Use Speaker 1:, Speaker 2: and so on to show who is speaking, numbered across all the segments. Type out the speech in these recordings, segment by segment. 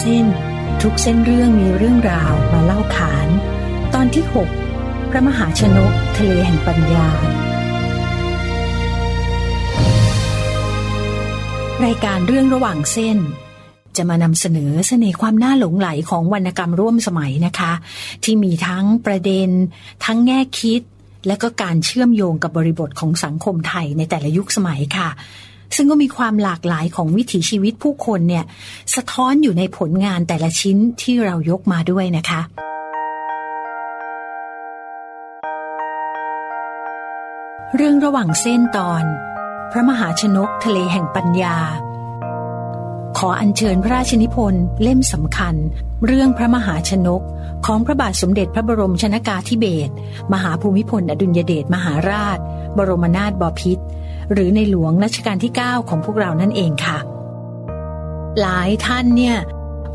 Speaker 1: เส้น ทุกเส้นเรื่องมีเรื่องราวมาเล่าขาน ตอนที่ 6 พระมหาชนกทะเลแห่งปัญญา รายการเรื่องระหว่างเส้น จะมานำเสนอเสน่ห์ความน่าหลงไหลของวรรณกรรมร่วมสมัยนะคะ ที่มีทั้งประเด็น ทั้งแง่คิด และก็การเชื่อมโยงกับบริบทของสังคมไทยในแต่ละยุคสมัยค่ะ ซึ่งก็มีความหลากหลายของวิถีชีวิตผู้คนเนี่ยสะท้อนอยู่ในผลงานแต่ละชิ้นที่เรายกมาด้วยนะคะเรื่องระหว่างเส้นตอน พระมหาชนกทะเลแห่งปัญญา ขออัญเชิญพระราชนิพนธ์เล่มสำคัญ เรื่องพระมหาชนกของพระบาทสมเด็จพระบรมชนากาธิเบศรมหาภูมิพลอดุลยเดชมหาราช บรมนาถบพิตร หรือในหลวงรัชกาลที่ 9 ของพวกเรานั่นเองค่ะ หลายท่านเนี่ย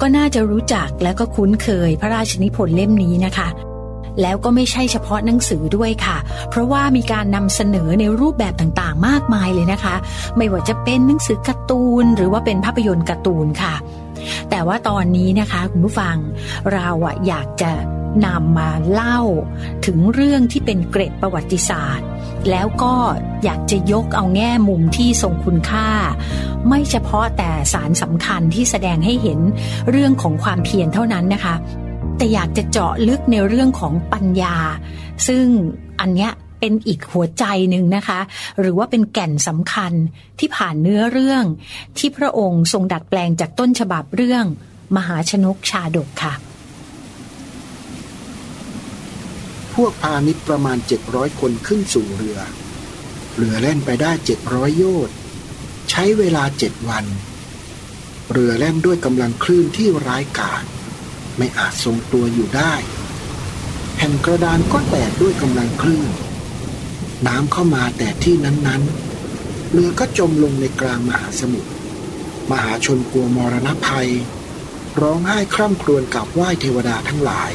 Speaker 1: ก็น่าจะรู้จักและก็คุ้นเคยพระราชนิพนธ์เล่มนี้นะคะ แล้วก็ไม่ใช่เฉพาะหนังสือด้วยค่ะ เพราะว่ามีการนำเสนอในรูปแบบต่างๆ มากมายเลยนะคะ ไม่ว่าจะเป็นหนังสือการ์ตูน หรือว่าเป็นภาพยนตร์การ์ตูนค่ะ แต่ว่าตอนนี้นะคะคุณผู้ฟังเราอะอยากจะนำมาเล่าถึงเรื่องที่เป็นเกร็ดประวัติศาสตร์ แล้วก็อยากจะยกเอาแง่มุมที่ทรงคุณค่า ไม่เฉพาะแต่สารสำคัญที่แสดงให้เห็นเรื่องของความเพียรเท่านั้นนะคะ แต่อยากจะเจาะลึกในเรื่องของปัญญา ซึ่งอันเนี้ยเป็นอีกหัวใจหนึ่งนะคะ หรือว่าเป็นแก่นสำคัญที่ผ่านเนื้อเรื่อง ที่พระองค์ทรงดัดแปลงจากต้นฉบับเรื่อง มหาชนกชาดกค่ะ
Speaker 2: พ วกพาณิชย์ประมาณเจ็ดร้อยคนขึ้นสู่เรือ เรือแล่นไปได้เจ็ดร้อยโยชน์ ใช้เวลาเจ็ดวัน เรือแล่นด้วยกำลังคลื่นที่ร้ายกาจไม่อาจทรงตัวอยู่ได้แผ่นกระดานก็แตกด้วยกำลังคลื่น น้ำเข้ามาแต่ที่นั้นๆ เรือก็จมลงในกลางมหาสมุทรมหาชนกลัวมรณภัย ร้องไห้คร่ำครวญกับไหว้เทวดาทั้งหลาย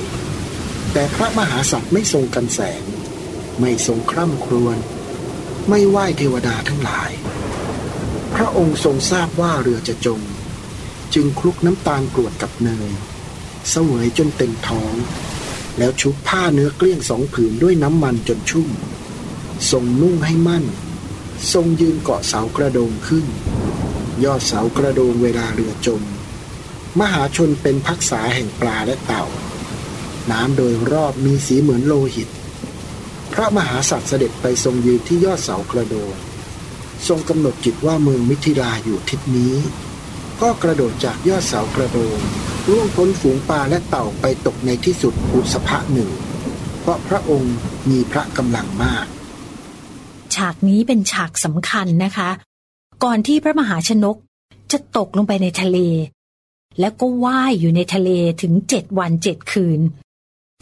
Speaker 2: แต่พระมหาสัตว์ไม่ทรงกันแสง ไม่ทรงคร่ำครวญไม่ไหว้เทวดาทั้งหลาย พระองค์ทรงทราบว่าเรือจะจม จึงคลุกน้ำตาลกรวดกับเนย เสวยจนเต็มท้อง แล้วชุบผ้าเนื้อเกลี้ยงสองผืนด้วยน้ำมันจนชุ่ม ทรงนุ่งให้มั่น ทรงยืนเกาะเสากระโดงขึ้น ยอดเสากระโดงเวลาเรือจม มหาชนเป็นพักษาแห่งปลาและเต่า น้ำโดยรอบมีสีเหมือนโลหิต พระมหาสัตว์เสด็จไปทรงยืนที่ยอดเสากระโดงทรงกำหนดจิตว่าเมืองมิถิลาอยู่ทิศนี้ ก็กระโดดจากยอดเสากระโดงล่วงพ้นฝูงปลาและเต่าไปตกในที่สุดอุสภะหนึ่ง เพราะพระองค์มีพระกำลังมาก
Speaker 1: ฉากนี้เป็นฉากสำคัญนะคะ ก่อนที่พระมหาชนกจะตกลงไปในทะเล แล้วก็ว่ายอยู่ในทะเลถึงเจ็ดวันเจ็ดคืน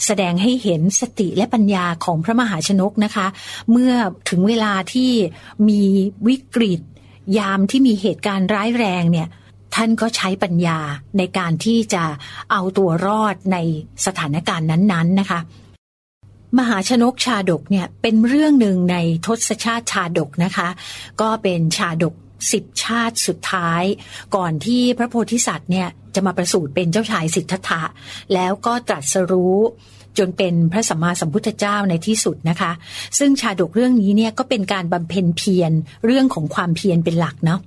Speaker 1: แสดงให้เห็นสติและปัญญาของพระมหาชนกนะคะ เมื่อถึงเวลาที่มีวิกฤต ยามที่มีเหตุการณ์ร้ายแรงเนี่ยท่านก็ใช้ปัญญาในการที่จะเอาตัวรอดในสถานการณ์นั้นๆนะคะ มหาชนกชาดกเนี่ยเป็นเรื่องหนึ่งในทศชาติชาดกนะคะ ก็เป็นชาดก สิบชาติสุดท้าย ก่อนที่พระโพธิสัตว์เนี่ยจะมาประสูติเป็นเจ้าชายสิทธัตถะแล้วก็ตรัสรู้จนเป็นพระสัมมาสัมพุทธเจ้าในที่สุดนะคะ ซึ่งชาดกเรื่องนี้เนี่ยก็เป็นการบำเพ็ญเพียรเรื่องของความเพียรเป็นหลักเนาะ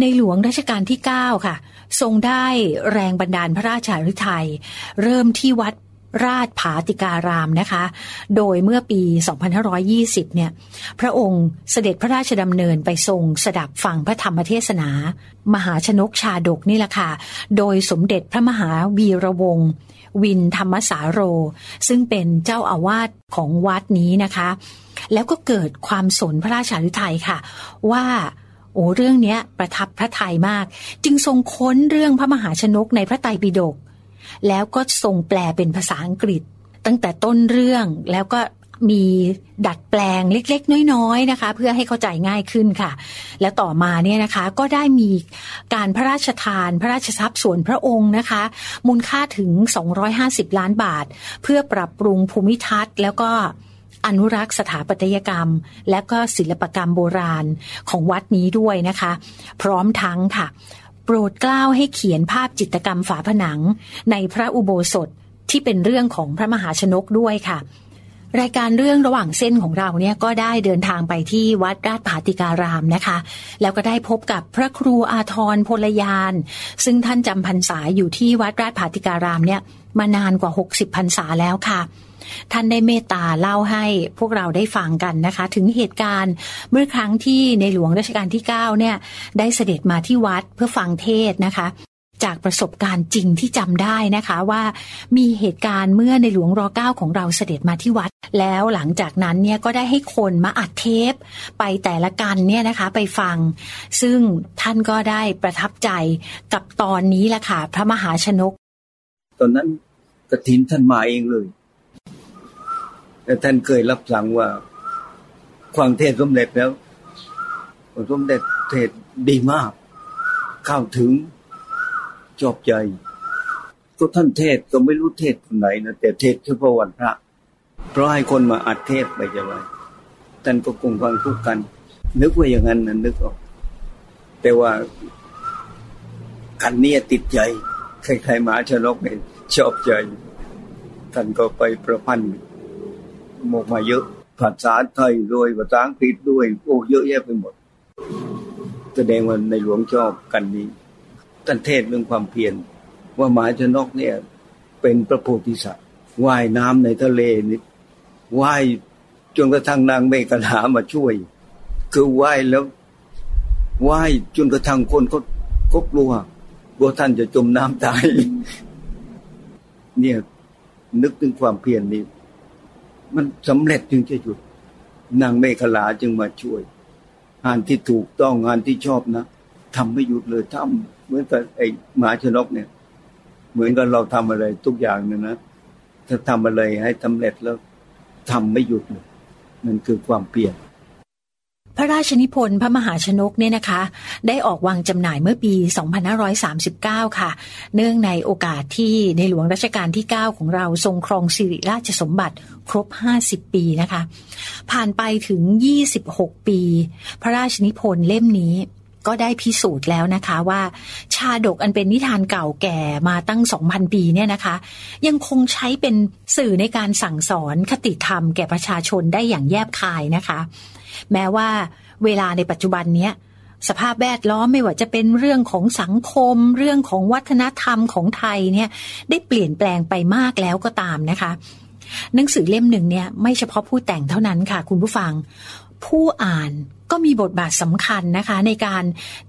Speaker 1: ในหลวงรัชกาลที่ 9 ค่ะ ทรงได้แรงบันดาลพระราชาฤทัยเริ่มที่วัด ราชผาติการามนะคะ โดยเมื่อปี 2520 เนี่ย พระองค์เสด็จพระราชดำเนินไปทรงสดับฟังพระธรรมเทศนา มหาชนกชาดกนี่แหละค่ะ โดยสมเด็จพระมหาวีระวงศ์วินธรรมสาโร ซึ่งเป็นเจ้าอาวาสของวัดนี้นะคะ แล้วก็เกิดความสนพระราชาฤทัยค่ะ ว่าโอ้เรื่องนี้ประทับพระทัยมาก จึงทรงค้นเรื่องพระมหาชนกในพระไตรปิฎก แล้วก็ทรงแปลเป็นภาษาอังกฤษ ตั้งแต่ต้นเรื่องแล้วก็มีดัดแปลงเล็กๆ น้อยๆนะคะ เพื่อให้เข้าใจง่ายขึ้นค่ะ และต่อมาเนี่ยนะคะก็ได้มีการพระราชทาน พระราชทรัพย์ส่วนพระองค์นะคะ มูลค่าถึง 250 ล้านบาท เพื่อปรับปรุงภูมิทัศน์ แล้วก็อนุรักษ์สถาปัตยกรรม และก็ศิลปกรรมโบราณของวัดนี้ด้วยนะคะ พร้อมทั้งค่ะ ปรดเกล้าให้เขียนภาพจิตกรรมฝาผนัง ในพระอุโบสถที่เป็นเรื่องของพระมหาชนกด้วยค่ะ รายการเรื่องระหว่างเส้นของเราเนี่ยก็ได้เดินทางไปที่วัดราชผาติการามนะคะ แล้วก็ได้พบกับพระครูอาทรพลยาน ซึ่งท่านจำพรรษาอยู่ที่วัดราชผาติการามเนี่ยมานานกว่า 60พรรษาแล้วค่ะ ท่านได้เมตตาเล่าให้พวกเราได้ฟังกันนะคะ ถึงเหตุการณ์เมื่อครั้งที่ในหลวงรัชกาลที่ 9 เนี่ย ได้เสด็จมาที่วัดเพื่อฟังเทศนะคะจากประสบการณ์จริงที่จำได้นะคะว่ามีเหตุการณ์เมื่อในหลวงรอเก้าของเราเสด็จมาที่วัด แล้วหลังจากนั้นเนี่ยก็ได้ให้คนมาอัดเทป ไปแต่ละกันเนี่ยนะคะไปฟัง ซึ่งท่านก็ได้ประทับใจกับตอนนี้แหละค่ะพระมหาชนก
Speaker 3: ตอนนั้นกระถินท่านมาเองเลย แต่ท่านเคยรับสั่งว่าความเทศสมเด็จแล้วสมเด็จเทศดีมาก เข้าถึงจบใจ ก็ท่านเทศก็ไม่รู้เทศคนไหนนะแต่เทศเฉพาะวันพระ เพราะให้คนมาอัดเทศไปจะไว้ท่านก็คงฟังทุกกัน นึกว่าอย่างนั้นนะนึกออก แต่ว่ากันเนี้ยติดใจ ใครๆมาชนกเนี่ยชอบใจ ท่านก็ไปประพันธ์ มกมาเยอะ ภาษาไทยด้วยภาษาอังกฤษด้วย โอ้เยอะแยะไปหมด แสดงว่าในหลวงชอบกันนี้ท่านเทศเรื่องความเพียรว่าหมาชนกเนี่ย เป็นพระโพธิสัตว์ว่ายน้ำในทะเลนี่ว่ายจนกระทั่งนางเมฆลามาช่วย คือว่ายแล้วว่ายจนกระทั่งคนก็ก็กลัวกลัวท่านจะจมน้ำตาย เนี่ยนึกถึงความเพียรนี้ มันสำเร็จจึงจะหยุดนางเมฆลาจึงมาช่วยงานที่ถูกต้องงานที่ชอบนะทำไม่หยุดเลยทำเหมือนกับไอ้หมาชนกเนี่ย เหมือนกับเราทำอะไรทุกอย่างเนี่ยนะถ้าทำอะไรให้สาเร็จแล้วทำไม่หยุดเลยมันคือความเปลี่ยน
Speaker 1: พระราชนิพนธ์พระมหาชนกเนี่ยนะคะ ได้ออกวางจำหน่ายเมื่อปี 2539 ค่ะ เนื่องในโอกาสที่ในหลวงรัชกาลที่ 9 ของเราทรงครองสิริราชสมบัติครบ 50 ปีนะคะ ผ่านไปถึง 26 ปี พระราชนิพนธ์เล่มนี้ก็ได้พิสูจน์แล้วนะคะว่า ชาดกอันเป็นนิทานเก่าแก่มาตั้ง 2,000 ปีเนี่ยนะคะ ยังคงใช้เป็นสื่อในการสั่งสอนคติธรรมแก่ประชาชนได้อย่างแยบคายนะคะ แม้ว่าเวลาในปัจจุบันเนี้ยสภาพแวดล้อมไม่ว่าจะเป็นเรื่องของสังคม เรื่องของวัฒนธรรมของไทยเนี่ยได้เปลี่ยนแปลงไปมากแล้วก็ตามนะคะ หนังสือเล่มหนึ่งเนี่ยไม่เฉพาะผู้แต่งเท่านั้นค่ะคุณผู้ฟัง ผู้อ่านก็มีบทบาทสำคัญนะคะ ในการ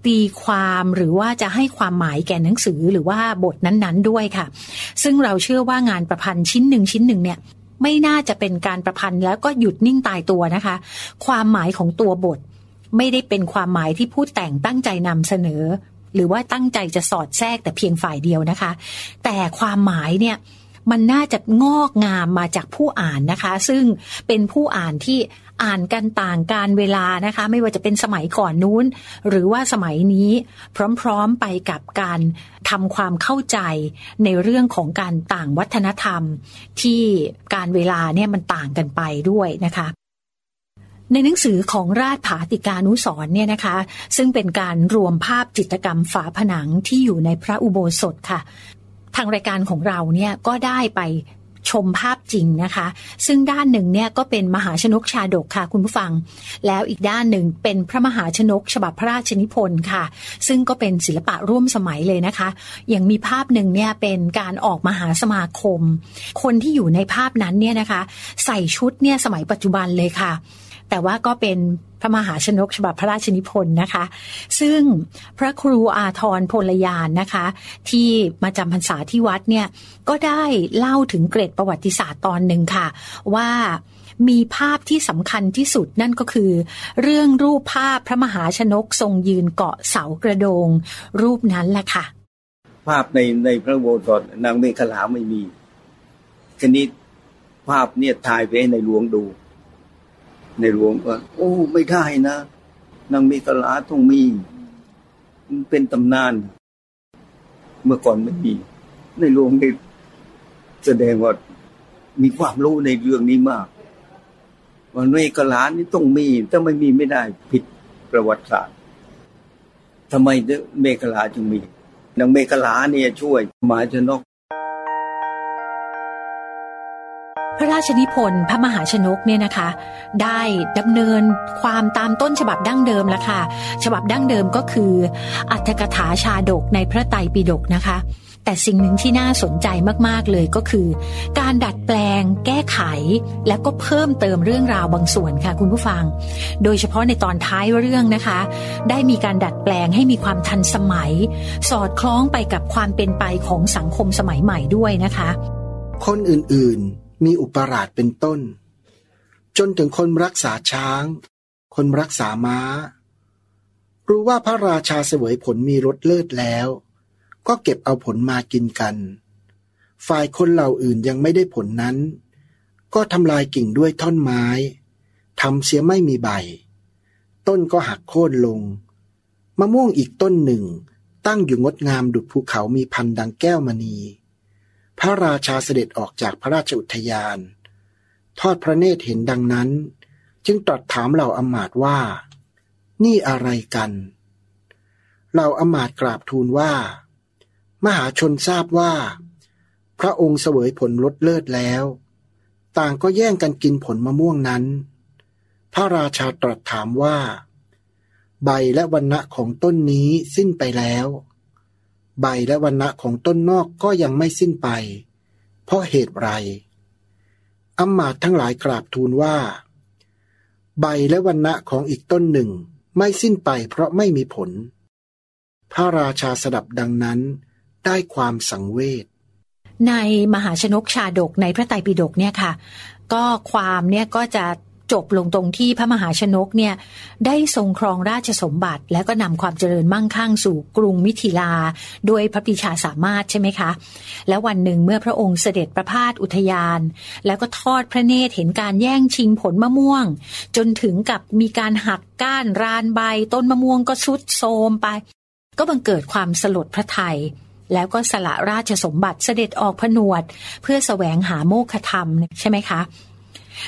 Speaker 1: ตีความหรือว่าจะให้ความหมายแก่หนังสือหรือว่าบทนั้นๆด้วยค่ะ ซึ่งเราเชื่อว่างานประพันธ์ชิ้นหนึ่งชิ้นหนึ่งเนี่ย ไม่น่าจะเป็นการประพันธ์แล้วก็หยุดนิ่งตายตัวนะคะ ความหมายของตัวบท ไม่ได้เป็นความหมายที่ผู้แต่งตั้งใจนำเสนอ หรือว่าตั้งใจจะสอดแทรกแต่เพียงฝ่ายเดียวนะคะ แต่ความหมายเนี่ยมันน่าจะงอกงามมาจากผู้อ่านนะคะ ซึ่งเป็นผู้อ่านที่ อ่านกันต่างการเวลานะคะ ไม่ว่าจะเป็นสมัยก่อนนู้น หรือว่าสมัยนี้พร้อมๆไปกับการทำความเข้าใจในเรื่องของการต่างวัฒนธรรม ที่การเวลาเนี่ยมันต่างกันไปด้วยนะคะในหนังสือของราชผาติกานุสรเนี่ยนะคะ ซึ่งเป็นการรวมภาพจิตรกรรมฝาผนังที่อยู่ในพระอุโบสถค่ะ ทางรายการของเราเนี่ยก็ได้ไป ชมภาพจริงนะคะ ซึ่งด้านหนึ่งเนี่ยก็เป็นมหาชนกชาดกค่ะคุณผู้ฟัง แล้วอีกด้านหนึ่งเป็นพระมหาชนกฉบับพระราชนิพนธ์ค่ะ ซึ่งก็เป็นศิลปะร่วมสมัยเลยนะคะ อย่างมีภาพหนึ่งเนี่ยเป็นการออกมหาสมาคม คนที่อยู่ในภาพนั้นเนี่ยนะคะ ใส่ชุดเนี่ยสมัยปัจจุบันเลยค่ะ แต่ว่าก็เป็นพระมหาชนกฉบับพระราชนิพนธ์นะคะ ซึ่งพระครูอาทรพลยานนะคะ ที่มาจำพรรษาที่วัดเนี่ยก็ได้เล่าถึงเกร็ดประวัติศาสตร์ตอนหนึ่งค่ะ ว่ามีภาพที่สำคัญที่สุดนั่นก็คือ เรื่องรูปภาพพระมหาชนกทรงยืนเกาะเสากระโดง รูปนั้นแหละค่ะ
Speaker 3: ภาพในในพระโบสถ์นางเมฆลาไม่มีคณิตภาพเนี่ยถ่ายไปให้ในหลวงดู ในหลวงก็โอ้ ไม่ได้นะนางมีกลาต้องมีมันเป็นตำนาน เมื่อก่อนไม่มี ในหลวงนี่แสดงว่ามีความรู้ในเรื่องนี้มากว่าเมกลานี่ต้องมี ถ้าไม่มีไม่ได้ผิดประวัติศาสตร์ทำไมเมฆลาจึงมีนางเมฆลาเนี่ยช่วยหมาชนก
Speaker 1: พระราชนิพนธ์พระมหาชนกเนี่ยนะคะ ได้ดำเนินความตามต้นฉบับดั้งเดิมแล้วค่ะ ฉบับดั้งเดิมก็คืออัตถกถาชาดกในพระไตรปิฎกนะคะแต่สิ่งหนึ่งที่น่าสนใจมากๆเลยก็คือ การดัดแปลง แก้ไข แล้วก็เพิ่มเติมเรื่องราวบางส่วนค่ะคุณผู้ฟัง โดยเฉพาะในตอนท้ายเรื่องนะคะ ได้มีการดัดแปลงให้มีความทันสมัย สอดคล้องไปกับความเป็นไปของสังคมสมัยใหม่ด้วยนะคะ
Speaker 2: คนอื่นๆ มีอุปราชเป็นต้น จนถึงคนรักษาช้าง คนรักษาม้า รู้ว่าพระราชาเสวยผลมีรสเลิศแล้ว ก็เก็บเอาผลมากินกัน ฝ่ายคนเหล่าอื่นยังไม่ได้ผลนั้น ก็ทำลายกิ่งด้วยท่อนไม้ทำเสียไม่มีใบ ต้นก็หักโค่นลง มะม่วงอีกต้นหนึ่ง ตั้งอยู่งดงามดุจภูเขามีพันดังแก้วมณี พระราชาเสด็จออกจากพระราชอุทยาน ทอดพระเนตรเห็นดังนั้น จึงตรัสถามเหล่าอมาตว่า นี่อะไรกันเหล่าอมาตกราบทูลว่า มหาชนทราบว่า พระองค์เสวยผลลดเลิศแล้ว ต่างก็แย่งกันกินผลมะม่วงนั้น พระราชาตรัสถามว่า ใบและวันณะของต้นนี้สิ้นไปแล้ว ใบและวันณะของต้นนอกก็ยังไม่สิ้นไป เพราะเหตุไรอำมาตย์ทั้งหลายกราบทูลว่า ใบและวันณะของอีกต้นหนึ่งไม่สิ้นไปเพราะไม่มีผล พระราชาสดับดังนั้นได้ความสังเวช
Speaker 1: ในมหาชนกชาดกในพระไตรปิฎกเนี่ยค่ะ ก็ความเนี่ยก็จะ จบลงตรงที่พระมหาชนกเนี่ยได้ทรงครองราชสมบัติ แล้วก็นำความเจริญมั่งคั่งสู่กรุงมิถิลา ด้วยพระปรีชาสามารถใช่ไหมคะ แล้ววันหนึ่งเมื่อพระองค์เสด็จประพาสอุทยาน แล้วก็ทอดพระเนตรเห็นการแย่งชิงผลมะม่วง จนถึงกับมีการหักก้านรานใบ ต้นมะม่วงก็ชุดโทมไป ก็บังเกิดความสลดพระไทยแล้วก็สละราชสมบัติเสด็จออกผนวด เพื่อแสวงหาโมฆะธรรมใช่ไหมคะ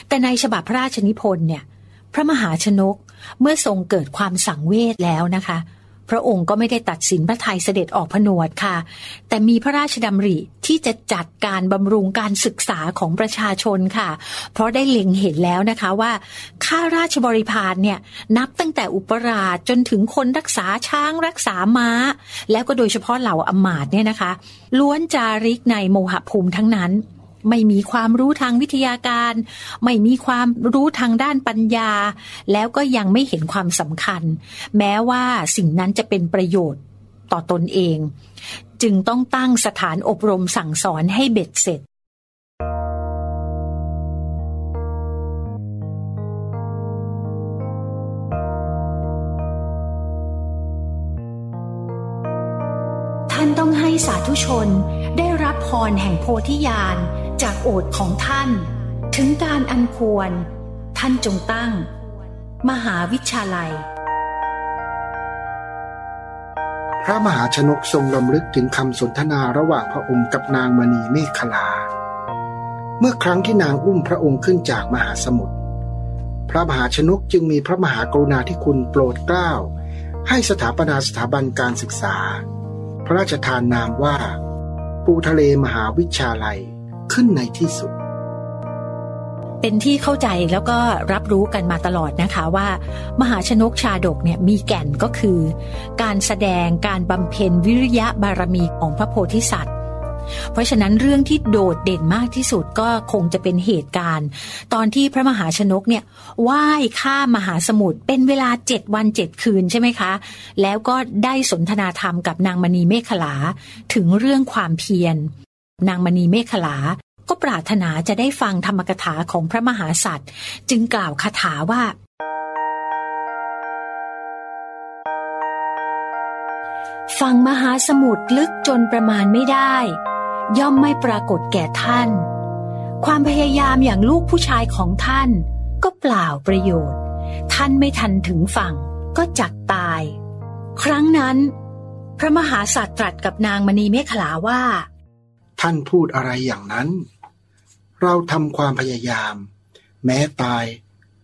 Speaker 1: แต่ในฉบับพระราชนิพนธ์เนี่ย พระมหาชนกเมื่อทรงเกิดความสังเวชแล้วนะคะ พระองค์ก็ไม่ได้ตัดสินพระไทยเสด็จออกผนวดค่ะ แต่มีพระราชดำริที่จะจัดการบำรุงการศึกษาของประชาชนค่ะ เพราะได้เล็งเห็นแล้วนะคะว่าข้าราชบริพารเนี่ยนับตั้งแต่อุปราชจนถึงคนรักษาช้างรักษาม้า แล้วก็โดยเฉพาะเหล่าอมาตย์เนี่ยนะคะ ล้วนจาริกในโมหภูมิทั้งนั้น ไม่มีความรู้ทางวิทยาการ ไม่มีความรู้ทางด้านปัญญา แล้วก็ยังไม่เห็นความสำคัญ แม้ว่าสิ่งนั้นจะเป็นประโยชน์ต่อตนเอง จึงต้องตั้งสถานอบรมสั่งสอนให้เบ็ดเสร็จท่านต้องให้สาธุชนได้รับพรแห่งโพธิญาณ จากโอษของท่าน ถึงการอันควร ท่านจงตั้ง มหาวิชาลัย
Speaker 2: พระมหาชนกทรงลำลึกถึงคำสนทนาระหว่างพระองค์กับนางมณีเมฆลา เมื่อครั้งที่นางอุ้มพระองค์ขึ้นจากมหาสมุทรพระมหาชนกจึงมีพระมหากรุณาธิคุณโปรดเกล้า ให้สถาปนาสถาบันการศึกษา พระราชทานนามว่า ปูทะเลมหาวิชาลัย ขึ้นในที่สุด
Speaker 1: เป็นที่เข้าใจแล้วก็รับรู้กันมาตลอดนะคะว่า มหาชนกชาดกเนี่ยมีแก่นก็คือ การแสดงการบำเพ็ญวิริยะบารมีของพระโพธิสัตว์เพราะฉะนั้นเรื่องที่โดดเด่นมากที่สุดก็คงจะเป็นเหตุการณ์ ตอนที่พระมหาชนกเนี่ยว่ายข้ามมหาสมุทรเป็นเวลาเจ็ดวันเจ็ดคืนใช่ไหมคะ แล้วก็ได้สนทนาธรรมกับนางมณีเมฆลา ถึงเรื่องความเพียร นางมณีเมฆลา ก็ปรารถนาจะได้ฟังธรรมกถาของพระมหาสัตว์ จึงกล่าวคาถาว่า ฟังมหาสมุทรลึกจนประมาณไม่ได้ ย่อมไม่ปรากฏแก่ท่าน ความพยายามอย่างลูกผู้ชายของท่าน ก็เปล่าประโยชน์ ท่านไม่ทันถึงฝั่งก็จักตาย ครั้งนั้น พระมหาสัตว์ตรัสกับนางมณีเมขลาว่า
Speaker 2: ท่านพูดอะไรอย่างนั้น เราทำความพยายาม แม้ตาย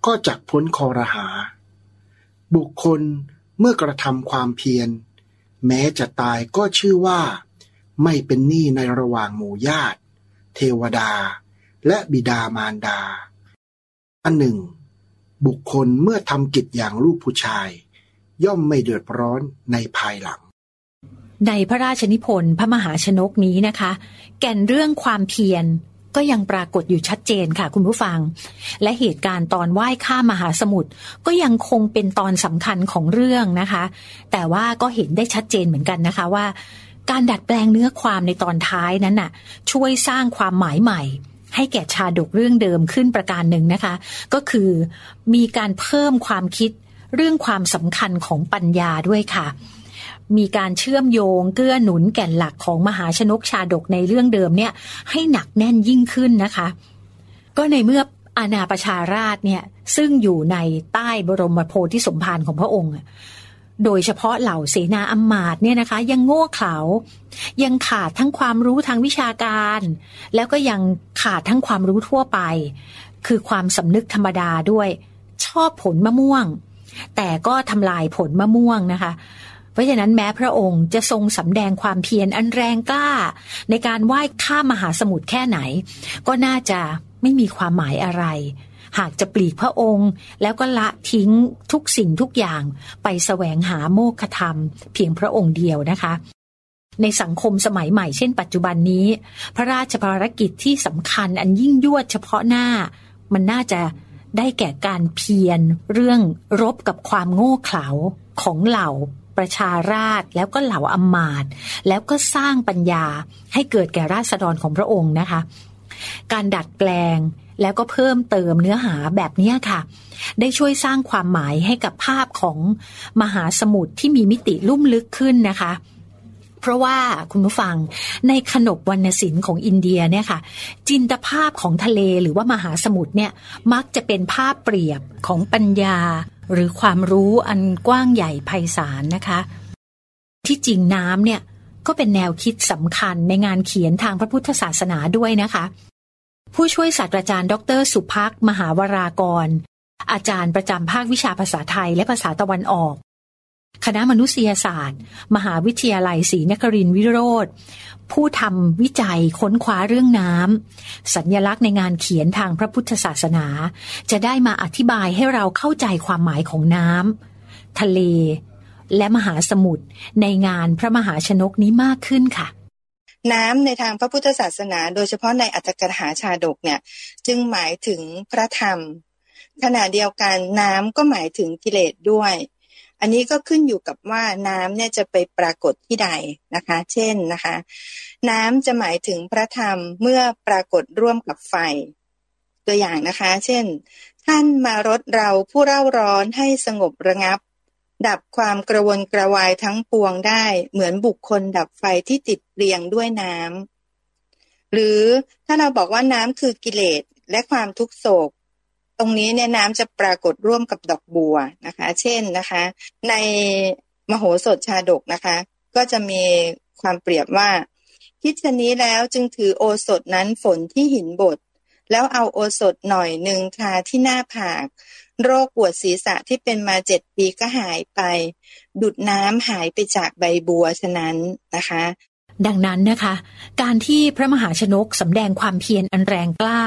Speaker 2: ก็จักพ้นคอรหา บุคคลเมื่อกระทำความเพียร แม้จะตายก็ชื่อว่า ไม่เป็นหนี้ในระหว่างหมู่ญาติ เทวดา และบิดามารดา อันหนึ่ง บุคคลเมื่อทำกิจอย่างลูกผู้ชาย ย่อมไม่เดือดร้อนในภายหลัง
Speaker 1: ในพระราชนิพนธ์พระมหาชนกนี้นะคะ แก่นเรื่องความเพียรก็ยังปรากฏอยู่ชัดเจนค่ะคุณผู้ฟัง และเหตุการณ์ตอนไหว้ข้ามมหาสมุทรก็ยังคงเป็นตอนสำคัญของเรื่องนะคะ แต่ว่าก็เห็นได้ชัดเจนเหมือนกันนะคะว่า การดัดแปลงเนื้อความในตอนท้ายนั้นน่ะ ช่วยสร้างความหมายใหม่ ให้แก่ชาดกเรื่องเดิมขึ้นประการหนึ่งนะคะ ก็คือมีการเพิ่มความคิดเรื่องความสำคัญของปัญญาด้วยค่ะ มีการเชื่อมโยงเกื้อหนุนแก่นหลักของมหาชนกชาดกในเรื่องเดิมเนี่ยให้หนักแน่นยิ่งขึ้นนะคะ ก็ในเมื่ออาณาประชาราชเนี่ยซึ่งอยู่ในใต้บรมโพธิสมภารของพระองค์ โดยเฉพาะเหล่าเสนาอำมาตย์เนี่ยนะคะ ยังโง่เขลายังขาดทั้งความรู้ทางวิชาการ แล้วก็ยังขาดทั้งความรู้ทั่วไป คือความสำนึกธรรมดาด้วย ชอบผลมะม่วง แต่ก็ทำลายผลมะม่วงนะคะ เพราะฉะนั้นแม้พระองค์จะทรงสำแดงความเพียรอันแรงกล้า ในการไหว้ข้ามมหาสมุทรแค่ไหน ก็น่าจะไม่มีความหมายอะไร หากจะปลีกพระองค์ แล้วก็ละทิ้งทุกสิ่งทุกอย่างไปแสวงหาโมฆะธรรม เพียงพระองค์เดียวนะคะในสังคมสมัยใหม่เช่นปัจจุบันนี้ พระราชภารกิจที่สำคัญอันยิ่งยวดเฉพาะหน้า มันน่าจะได้แก่การเพียรเรื่องรบกับความโง่เขลาของเหล่า ประชาราษฎรแล้วก็เหล่าอมาตย์แล้วก็สร้างปัญญาให้เกิดแก่ราษฎรของพระองค์นะคะ การดัดแปลงแล้วก็เพิ่มเติมเนื้อหาแบบนี้ค่ะ ได้ช่วยสร้างความหมายให้กับภาพของมหาสมุทรที่มีมิติลุ่มลึกขึ้นนะคะ เพราะว่าคุณผู้ฟังในขนบวรรณศิลป์ของอินเดียเนี่ยค่ะ จินตภาพของทะเลหรือว่ามหาสมุทรเนี่ยมักจะเป็นภาพเปรียบของปัญญา หรือความรู้อันกว้างใหญ่ไพศาลนะคะ ที่จริงน้ำเนี่ยก็เป็นแนวคิดสำคัญในงานเขียนทางพระพุทธศาสนาด้วยนะคะ ผู้ช่วยศาสตราจารย์ ดร สุภักมหาวรากร อาจารย์ประจำภาควิชาภาษาไทยและภาษาตะวันออก คณะมนุษยศาสตร์ มหาวิทยาลัยศรีนครินทรวิโรธผู้ทำวิจัยค้นคว้าเรื่องน้ำสัญญลักษณ์ในงานเขียนทางพระพุทธศาสนา จะได้มาอธิบายให้เราเข้าใจความหมายของน้ำทะเล และมหาสมุทรในงานพระมหาชนกนี้มากขึ้นค่ะ
Speaker 4: น้ำในทางพระพุทธศาสนา โดยเฉพาะในอัตถกถาชาดกเนี่ย จึงหมายถึงพระธรรมขณะเดียวกันน้ำก็หมายถึงกิเลสด้วย อันนี้ก็ขึ้นอยู่กับว่าน้ำเนี่ยจะไปปรากฏที่ใดนะคะ เช่นนะคะ น้ำจะหมายถึงพระธรรมเมื่อปรากฏร่วมกับไฟ ตัวอย่างนะคะ เช่น ท่านมารดเราผู้เร่าร้อนให้สงบระงับ ดับความกระวนกระวายทั้งปวงได้ เหมือนบุคคลดับไฟที่ติดเรียงด้วยน้ำหรือถ้าเราบอกว่าน้ำคือกิเลสและความทุกโศก ตรงนี้เนี่ยน้ำจะปรากฏร่วมกับดอกบัวนะคะ เช่นนะคะ ในมโหสถชาดกนะคะ ก็จะมีความเปรียบว่าคิดชนี้แล้วจึงถือโอสถนั้นฝนที่หินบดแล้วเอาโอสถหน่อยหนึ่งทาที่หน้าผาก โรคปวดศีรษะที่เป็นมาเจ็ดปีก็หายไป ดุดน้ำหายไปจากใบบัวฉะนั้นนะคะ
Speaker 1: ดังนั้นนะคะ การที่พระมหาชนกสำแดงความเพียรอันแรงกล้า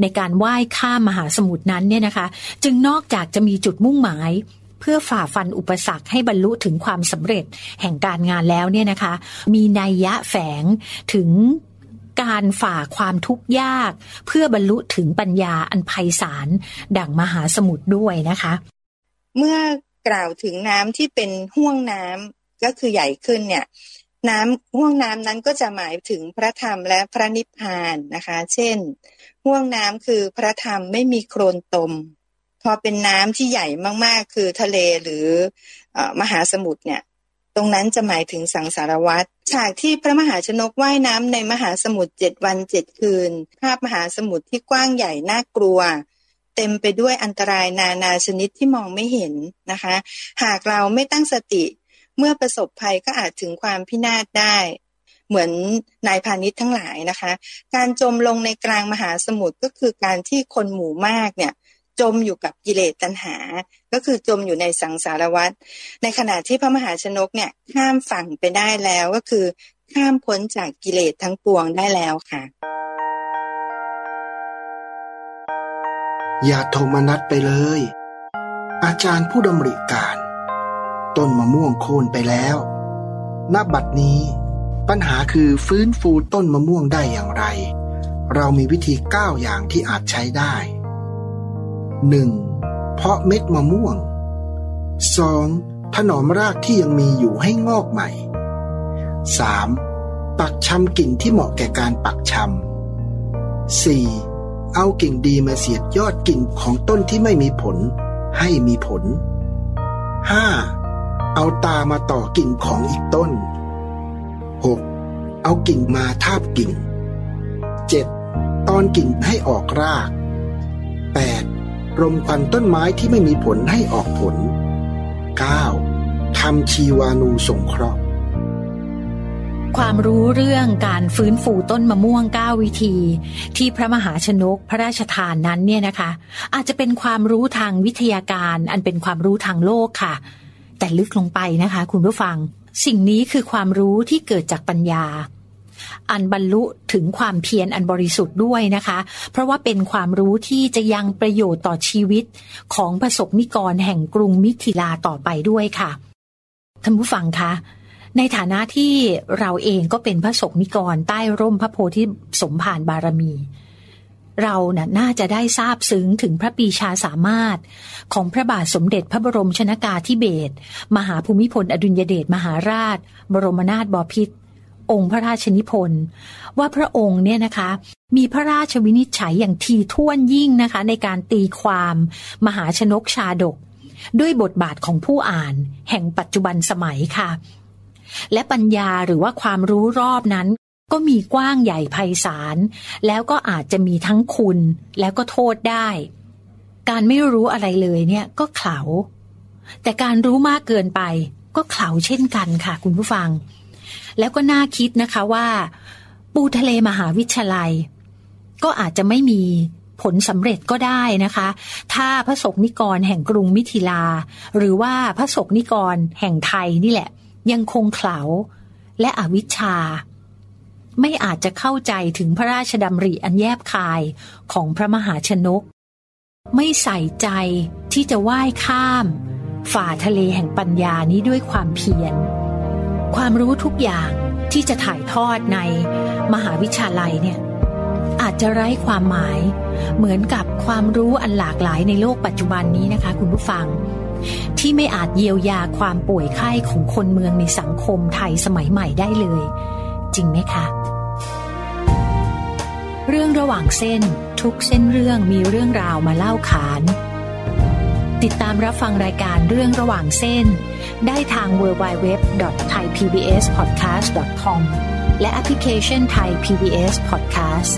Speaker 1: ในการไหว้ข้ามมหาสมุทรนั้นเนี่ยนะคะ จึงนอกจากจะมีจุดมุ่งหมายเพื่อฝ่าฟันอุปสรรคให้บรรลุถึงความสำเร็จแห่งการงานแล้วเนี่ยนะคะ มีนัยยะแฝงถึงการฝ่าความทุกข์ยาก เพื่อบรรลุถึงปัญญาอันไพศาลดั่งมหาสมุทรด้วยนะคะ
Speaker 4: เมื่อกล่าวถึงน้ำที่เป็นห่วงน้ำก็คือใหญ่ขึ้นเนี่ย น้ำห่วงน้ำนั้นก็จะหมายถึงพระธรรมและพระนิพพานนะคะ เช่น ห่วงน้ำคือพระธรรมไม่มีโคลนตม พอเป็นน้ำที่ใหญ่มากๆ คือทะเลหรืออมหาสมุทรเนี่ย ตรงนั้นจะหมายถึงสังสารวัตรฉากที่พระมหาชนกว่ายน้ำในมหาสมุทรเจ็ดวันเจ็ดคืน ภาพมหาสมุทรที่กว้างใหญ่น่ากลัวเต็มไปด้วยอันตรายนานาชนิดที่มองไม่เห็นนะคะ หากเราไม่ตั้งสติ เมื่อประสบภัยก็อาจถึงความพินาศได้ เหมือนนายพาณิชย์ทั้งหลายนะคะ การจมลงในกลางมหาสมุทรก็คือการที่คนหมู่มากเนี่ยจมอยู่กับกิเลสตัณหา ก็คือจมอยู่ในสังสารวัฏในขณะที่พระมหาชนกเนี่ยข้ามฝั่งไปได้แล้วก็คือ ข้ามพ้นจากกิเลสทั้งปวงได้แล้วค่ะ
Speaker 2: อย่าโทมนัสไปเลย อาจารย์ผู้ดำริการ ต้นมะม่วงโค่นไปแล้วณบัดนี้ ปัญหาคือฟื้นฟูต้นมะม่วงได้อย่างไร เรามีวิธีก้าอย่างที่อาจใช้ได้ 1. เพาะเม็ดมะม่วง 2. ถนอมรากที่ยังมีอยู่ให้งอกใหม่ 3. ปักชำกิ่งที่เหมาะแก่การปักชำ 4. เอากิ่งดีมาเสียดยอดกิ่งของต้นที่ไม่มีผล ให้มีผล 5. เอาตามาต่อกิ่งของอีกต้น 6. เอากิ่งมาทาบกิ่ง 7. ตอนกิ่งให้ออกราก 8. รมควันต้นไม้ที่ไม่มีผลให้ออกผล 9. ทำชีวานูสงเคราะห์
Speaker 1: ความรู้เรื่องการฟื้นฟูต้นมะม่วง 9 วิธี ที่พระมหาชนกพระราชทานนั้นเนี่ยนะคะ อาจจะเป็นความรู้ทางวิทยาการอันเป็นความรู้ทางโลกค่ะ แต่ลึกลงไปนะคะ คุณผู้ฟัง สิ่งนี้คือความรู้ที่เกิดจากปัญญา อันบรรลุถึงความเพียรอันบริสุทธิ์ด้วยนะคะ เพราะว่าเป็นความรู้ที่จะยังประโยชน์ต่อชีวิตของประสบนิกรแห่งกรุงมิถิลาต่อไปด้วยค่ะท่านผู้ฟังคะในฐานะที่เราเองก็เป็นพระสงฆ์นิกรใต้ร่มพระโพธิสมภารบารมี เราน่ะน่าจะได้ทราบซึ้งถึงพระปีชาสามารถ ของพระบาทสมเด็จพระบรมชนากาธิเบศรมหาภูมิพลอดุลยเดชมหาราช บรมนาถบพิตรองค์พระราชนิพนธ์ว่าพระองค์เนี่ยนะคะ มีพระราชวินิจฉัยอย่างทีท่วนยิ่งนะคะ ในการตีความ มหาชนกชาดก ด้วยบทบาทของผู้อ่าน แห่งปัจจุบันสมัยค่ะ และปัญญาหรือว่าความรู้รอบนั้น ก็มีกว้างใหญ่ไพศาล แล้วก็อาจจะมีทั้งคุณแล้วก็โทษได้ การไม่รู้อะไรเลยเนี่ยก็เขลา แต่การรู้มากเกินไป ก็เขลาเช่นกันค่ะคุณผู้ฟัง แล้วก็น่าคิดนะคะว่า ปูทะเลมหาวิทยาลัย ก็อาจจะไม่มีผลสำเร็จก็ได้นะคะ ถ้าพระสงฆ์นิกรแห่งกรุงมิถิลา หรือว่าพระสงฆ์นิกรแห่งไทยนี่แหละ ยังคงเขลาและอวิชชา ไม่อาจจะเข้าใจถึงพระราชดำริอันแยบคายของพระมหาชนก ไม่ใส่ใจที่จะว่ายข้าม ฝ่าทะเลแห่งปัญญานี้ด้วยความเพียร ความรู้ทุกอย่างที่จะถ่ายทอดในมหาวิทยาลัยเนี่ยอาจจะไร้ความหมาย เหมือนกับความรู้อันหลากหลายในโลกปัจจุบันนี้นะคะ คุณผู้ฟัง ที่ไม่อาจเยียวยาความป่วยไข้ของคนเมืองในสังคมไทยสมัยใหม่ได้เลย จริงไหมคะ รื่องระหว่างเส้น ทุกเส้นเรื่องมีเรื่องราวมาเล่าขาน ติดตามรับฟังรายการเรื่องระหว่างเส้น ได้ทาง www.thaipbspodcast.com และแอปพลิเคชัน Thai PBS Podcast